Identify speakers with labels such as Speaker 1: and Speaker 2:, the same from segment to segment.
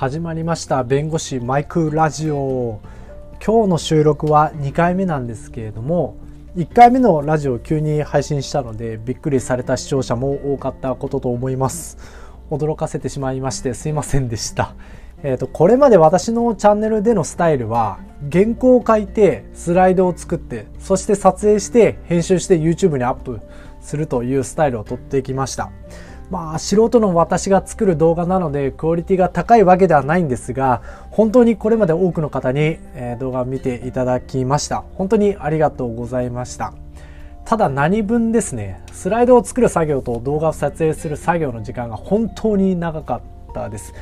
Speaker 1: 始まりました弁護士マイクラジオ。今日の収録は2回目なんですけれども1回目のラジオを急に配信したのでびっくりされた視聴者も多かったことと思います。驚かせてしまいましてすいませんでした。えーと、これまで私のチャンネルでのスタイルは原稿を書いてスライドを作ってそして撮影して編集して YouTube にアップするというスタイルをとってきました。まあ素人の私が作る動画なのでクオリティが高いわけではないんですが本当にこれまで多くの方に動画を見ていただきました。本当にありがとうございました。ただ何分ですね。スライドを作る作業と動画を撮影する作業の時間が本当に長かったです。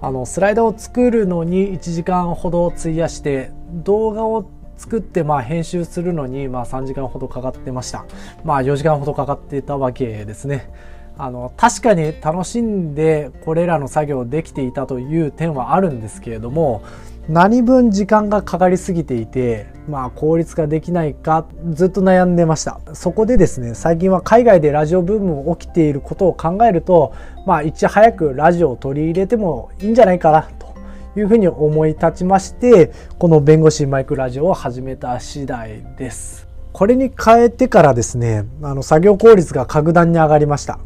Speaker 1: あのスライドを作るのに1時間ほど費やして動画を作ってまあ編集するのにまあ3時間ほどかかってました。まあ4時間ほどかかってたわけですね。あの確かに楽しんでこれらの作業できていたという点はあるんですけれども何分時間がかかりすぎていてまあ効率化できないかずっと悩んでました。そこでですね最近は海外でラジオブーム起きていることを考えるとまあいち早くラジオを取り入れてもいいんじゃないかなというふうに思い立ちましてこの弁護士マイクラジオを始めた次第です。これに変えてからですねあの作業効率が格段に上がりました。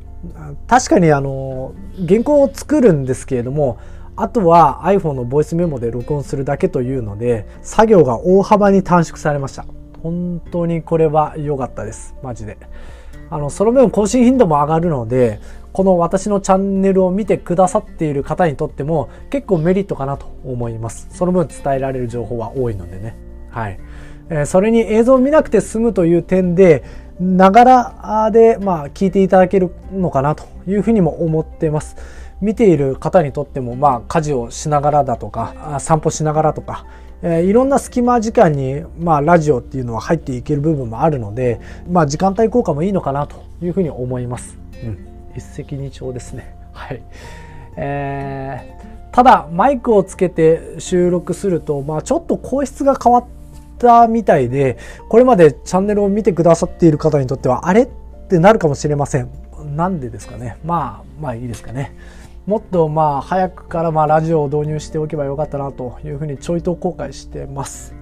Speaker 1: 確かにあの原稿を作るんですけれどもあとは iPhone のボイスメモで録音するだけというので作業が大幅に短縮されました。本当にこれは良かったです。マジで。あのその分更新頻度も上がるのでこの私のチャンネルを見てくださっている方にとっても結構メリットかなと思います。その分伝えられる情報は多いのでね。はい、えそれに映像を見なくて済むという点でながらで、まあ、聞いていただけるのかなというふうにも思ってます。見ている方にとっても、まあ、家事をしながらだとか、散歩しながらとか、えー、いろんな隙間時間に、まあ、ラジオっていうのは入っていける部分もあるので、まあ、時間帯効果もいいのかなというふうに思います。うん。一石二鳥ですね。はい。えー、ただ、マイクをつけて収録すると、まあ、ちょっと声質が変わってたみたいで、これまでチャンネルを見てくださっている方にとっては、あれ？ってなるかもしれません。なんでですかね。まあ、まあいいですかね。もっとまあ早くからまあラジオを導入しておけばよかったなというふうにちょいと後悔してます。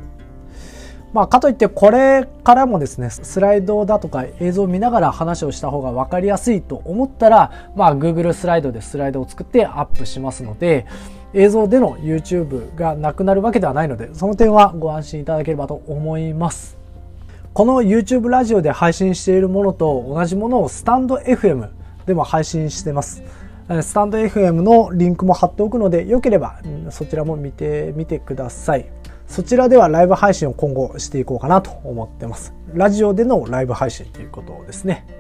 Speaker 1: まあ、かといってこれからもですねスライドだとか映像を見ながら話をした方が分かりやすいと思ったら、まあ、Google スライドでスライドを作ってアップしますので、映像での YouTube がなくなるわけではないのでその点はご安心いただければと思います。この YouTube ラジオで配信しているものと同じものをスタンド FM でも配信してます。スタンド FM のリンクも貼っておくのでよければそちらも見てみてください。そちらではライブ配信を今後していこうかなと思ってます。ラジオでのライブ配信ということですね。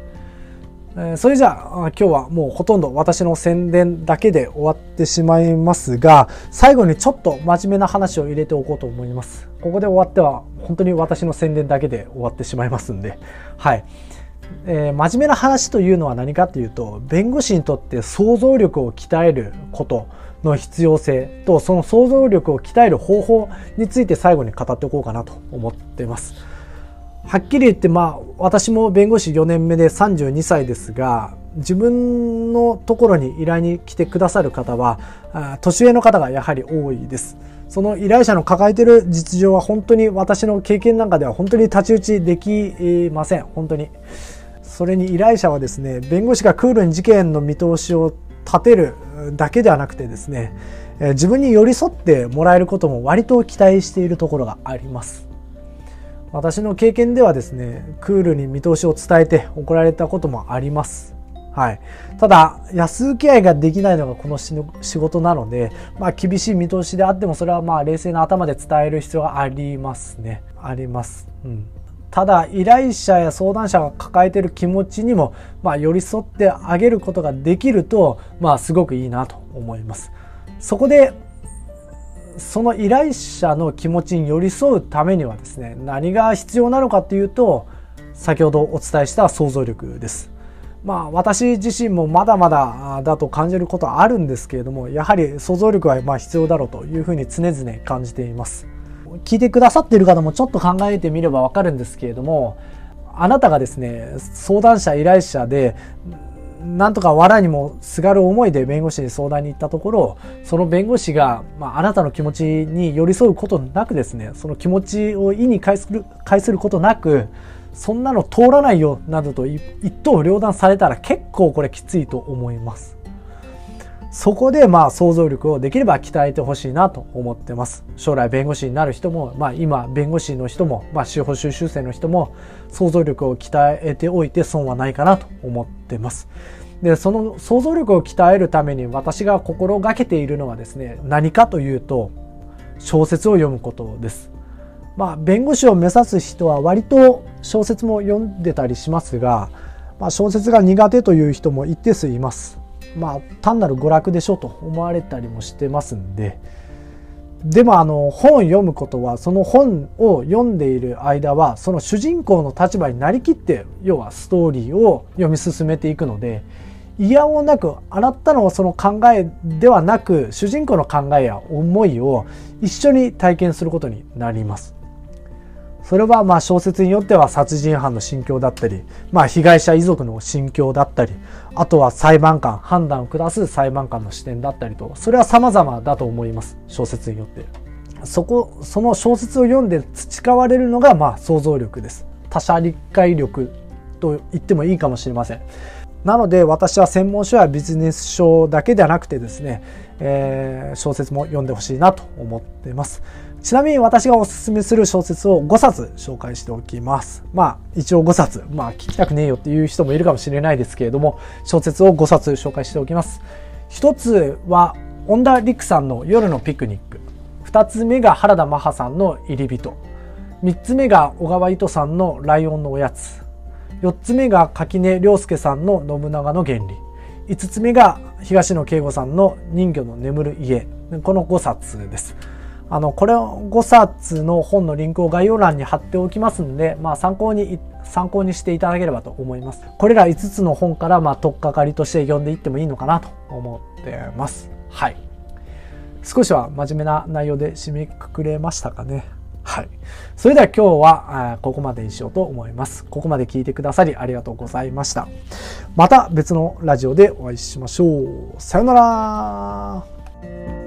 Speaker 1: それじゃあ今日はもうほとんど私の宣伝だけで終わってしまいますが最後にちょっと真面目な話を入れておこうと思います。ここで終わっては本当に私の宣伝だけで終わってしまいますんで。はい、えー、真面目な話というのは何かというと弁護士にとって想像力を鍛えることの必要性とその想像力を鍛える方法について最後に語っておこうかなと思っています。はっきり言ってまあ私も弁護士4年目で32歳ですが自分のところに依頼に来てくださる方は年上の方がやはり多いです。その依頼者の抱えてる実情は本当に私の経験なんかでは本当に太刀打ちできません。本当に。それに依頼者はですね、弁護士がクールに事件の見通しを立てるだけではなくてですね、自分に寄り添ってもらえることも割と期待しているところがあります。私の経験ではですねクールに見通しを伝えて怒られたこともあります。はい、ただ安請け合いができないのがこの仕事なので、まあ、厳しい見通しであってもそれはまあ冷静な頭で伝える必要がありますね。あります、うん、ただ依頼者や相談者が抱えている気持ちにも、まあ、寄り添ってあげることができると、まあ、すごくいいなと思います。そこでその依頼者の気持ちに寄り添うためにはですね何が必要なのかというと先ほどお伝えした想像力です。まあ私自身もまだまだだと感じることはあるんですけれどもやはり想像力はまあ必要だろうというふうに常々感じています。聞いてくださっている方もちょっと考えてみればわかるんですけれどもあなたがですね相談者依頼者でなんとか藁にもすがる思いで弁護士に相談に行ったところその弁護士が、まあ、あなたの気持ちに寄り添うことなくですねその気持ちを意に介する介することなくそんなの通らないよなどと一刀両断されたら結構これきついと思います。そこでまあ想像力をできれば鍛えてほしいなと思ってます。将来弁護士になる人も、まあ今弁護士の人も、まあ司法修習生の人も想像力を鍛えておいて損はないかなと思ってます。で、その想像力を鍛えるために私が心がけているのはですね、何かというと小説を読むことです。まあ弁護士を目指す人は割と小説も読んでたりしますが、まあ、小説が苦手という人も一定数います。まあ単なる娯楽でしょうと思われたりもしてますんででもあの本を読むことはその本を読んでいる間はその主人公の立場になりきって要はストーリーを読み進めていくので嫌をなく洗ったのはその考えではなく主人公の考えや思いを一緒に体験することになります。それはまあ小説によっては殺人犯の心境だったり、まあ、被害者遺族の心境だったりあとは裁判官判断を下す裁判官の視点だったりとそれは様々だと思います小説によって。そこその小説を読んで培われるのがまあ想像力です。他者理解力と言ってもいいかもしれません。なので私は専門書やビジネス書だけではなくてですね、えー、小説も読んでほしいなと思っています。ちなみに私がおすすめする小説を5冊紹介しておきます。まあ一応5冊、まあ聞きたくねえよっていう人もいるかもしれないですけれども、小説を5冊紹介しておきます。一つは、恩田陸さんの夜のピクニック。二つ目が原田マハさんの入り人。三つ目が小川糸さんのライオンのおやつ。四つ目が垣根良介さんの信長の原理。五つ目が東野圭吾さんの人魚の眠る家。この5冊です。あの、これ5冊の本のリンクを概要欄に貼っておきますんで、まあ参考に、参考にしていただければと思います。これら5つの本から、まあ、取っかかりとして読んでいってもいいのかなと思ってます。はい。少しは真面目な内容で締めくくれましたかね。はい。それでは今日はここまでにしようと思います。ここまで聞いてくださりありがとうございました。また別のラジオでお会いしましょう。さよなら